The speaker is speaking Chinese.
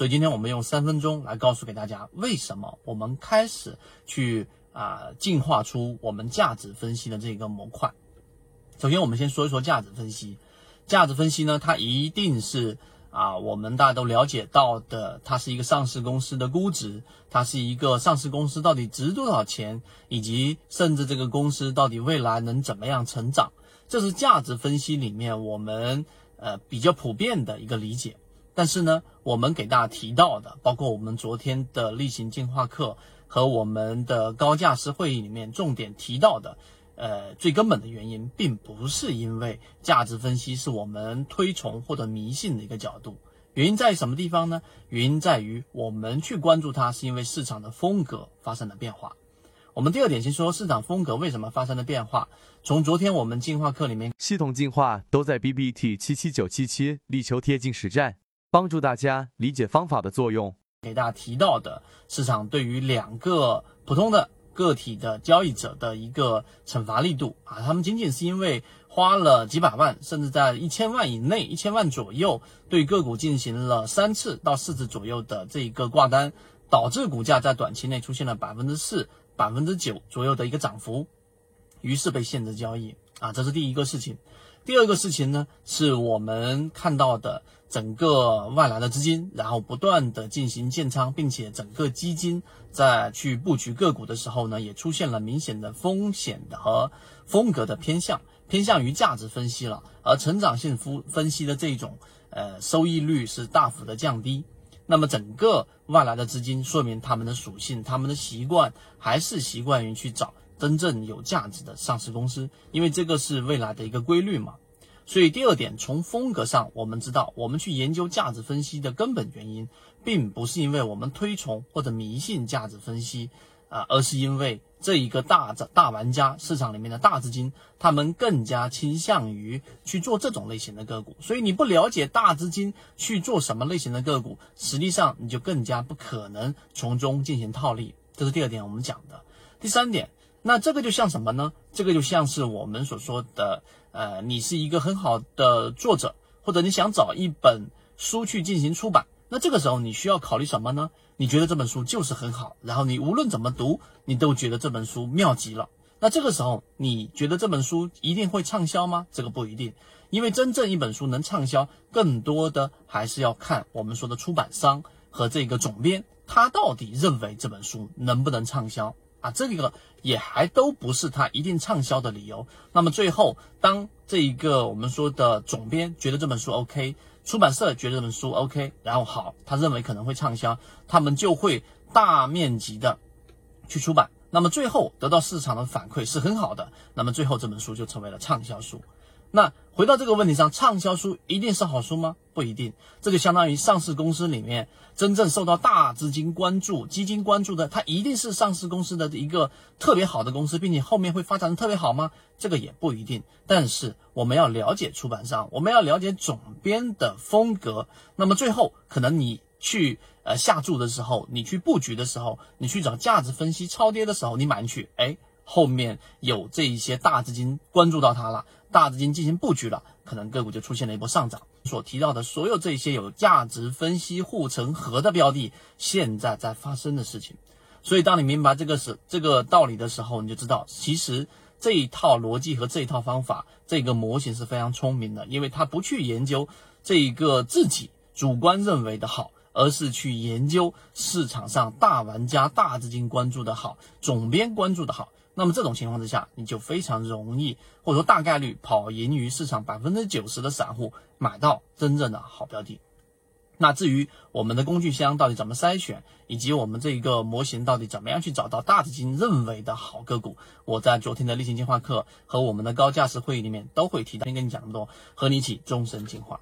所以今天我们用三分钟来告诉给大家，为什么我们开始去啊进化出我们价值分析的这个模块。首先，我们先说一说价值分析。价值分析呢，它一定是啊，我们大家都了解到的，它是一个上市公司的估值，它是一个上市公司到底值多少钱，以及甚至这个公司到底未来能怎么样成长，这是价值分析里面我们呃比较普遍的一个理解。但是呢，我们给大家提到的，包括我们昨天的例行进化课和我们的高价值会议里面重点提到的。呃，最根本的原因并不是因为价值分析是我们推崇或者迷信的一个角度，原因在于什么地方呢？原因在于我们去关注它，是因为市场的风格发生了变化。我们第二点先说市场风格为什么发生了变化。从昨天我们进化课里面，系统进化都在 B B T 七七九七七，力求贴近实战，帮助大家理解方法的作用。给大家提到的市场对于两个普通的。个体的交易者的一个惩罚力度啊，他们仅仅是因为花了几百万，甚至在一千万以内、一千万左右，对个股进行了三次到四次左右的这一个挂单，导致股价在短期内出现了百分之四、百分之九左右的一个涨幅，于是被限制交易啊，这是第一个事情。第二个事情呢，是我们看到的整个外来的资金，然后不断的进行建仓，并且整个基金在去布局个股的时候呢，也出现了明显的风险的和风格的偏向，偏向于价值分析了，而成长性分分析的这种呃收益率是大幅的降低。那么整个外来的资金，说明他们的属性，他们的习惯还是习惯于去找。真正有价值的上市公司，因为这个是未来的一个规律嘛。所以第二点，从风格上，我们知道，我们去研究价值分析的根本原因，并不是因为我们推崇或者迷信价值分析啊，而是因为这一个大大玩家市场里面的大资金，他们更加倾向于去做这种类型的个股。所以你不了解大资金去做什么类型的个股，实际上你就更加不可能从中进行套利。这是第二点我们讲的。第三点。那这个就像什么呢？这个就像是我们所说的，呃，你是一个很好的作者，或者你想找一本书去进行出版，那这个时候你需要考虑什么呢？你觉得这本书就是很好，然后你无论怎么读，你都觉得这本书妙极了。那这个时候你觉得这本书一定会畅销吗？这个不一定，因为真正一本书能畅销，更多的还是要看我们说的出版商和这个总编，他到底认为这本书能不能畅销。啊，这个也还都不是他一定畅销的理由。那么最后，当这一个我们说的总编觉得这本书 OK，出版社觉得这本书 OK，然后好，他认为可能会畅销，他们就会大面积的去出版。那么最后得到市场的反馈是很好的，那么最后这本书就成为了畅销书。那回到这个问题上，畅销书一定是好书吗？不一定。这就相当于上市公司里面真正受到大资金关注、基金关注的，它一定是上市公司的一个特别好的公司，并且后面会发展的特别好吗？这个也不一定。但是我们要了解出版商，我们要了解总编的风格。那么最后，可能你去呃下注的时候，你去布局的时候，你去找价值分析超跌的时候，你买进去，哎。后面有这一些大资金关注到它了，大资金进行布局了，可能个股就出现了一波上涨。所提到的所有这些有价值分析护城河的标的，现在在发生的事情。所以，当你明白这个是这个道理的时候，你就知道，其实这一套逻辑和这一套方法，这个模型是非常聪明的，因为它不去研究这一个自己主观认为的好。而是去研究市场上大玩家、大资金关注的好，总编关注的好。那么这种情况之下，你就非常容易，或者说大概率跑赢于市场百分之九十的散户，买到真正的好标的。那至于我们的工具箱到底怎么筛选，以及我们这一个模型到底怎么样去找到大资金认为的好个股，我在昨天的例行进化课和我们的高价值会议里面都会提到。先跟你讲那么多，和你一起终身进化。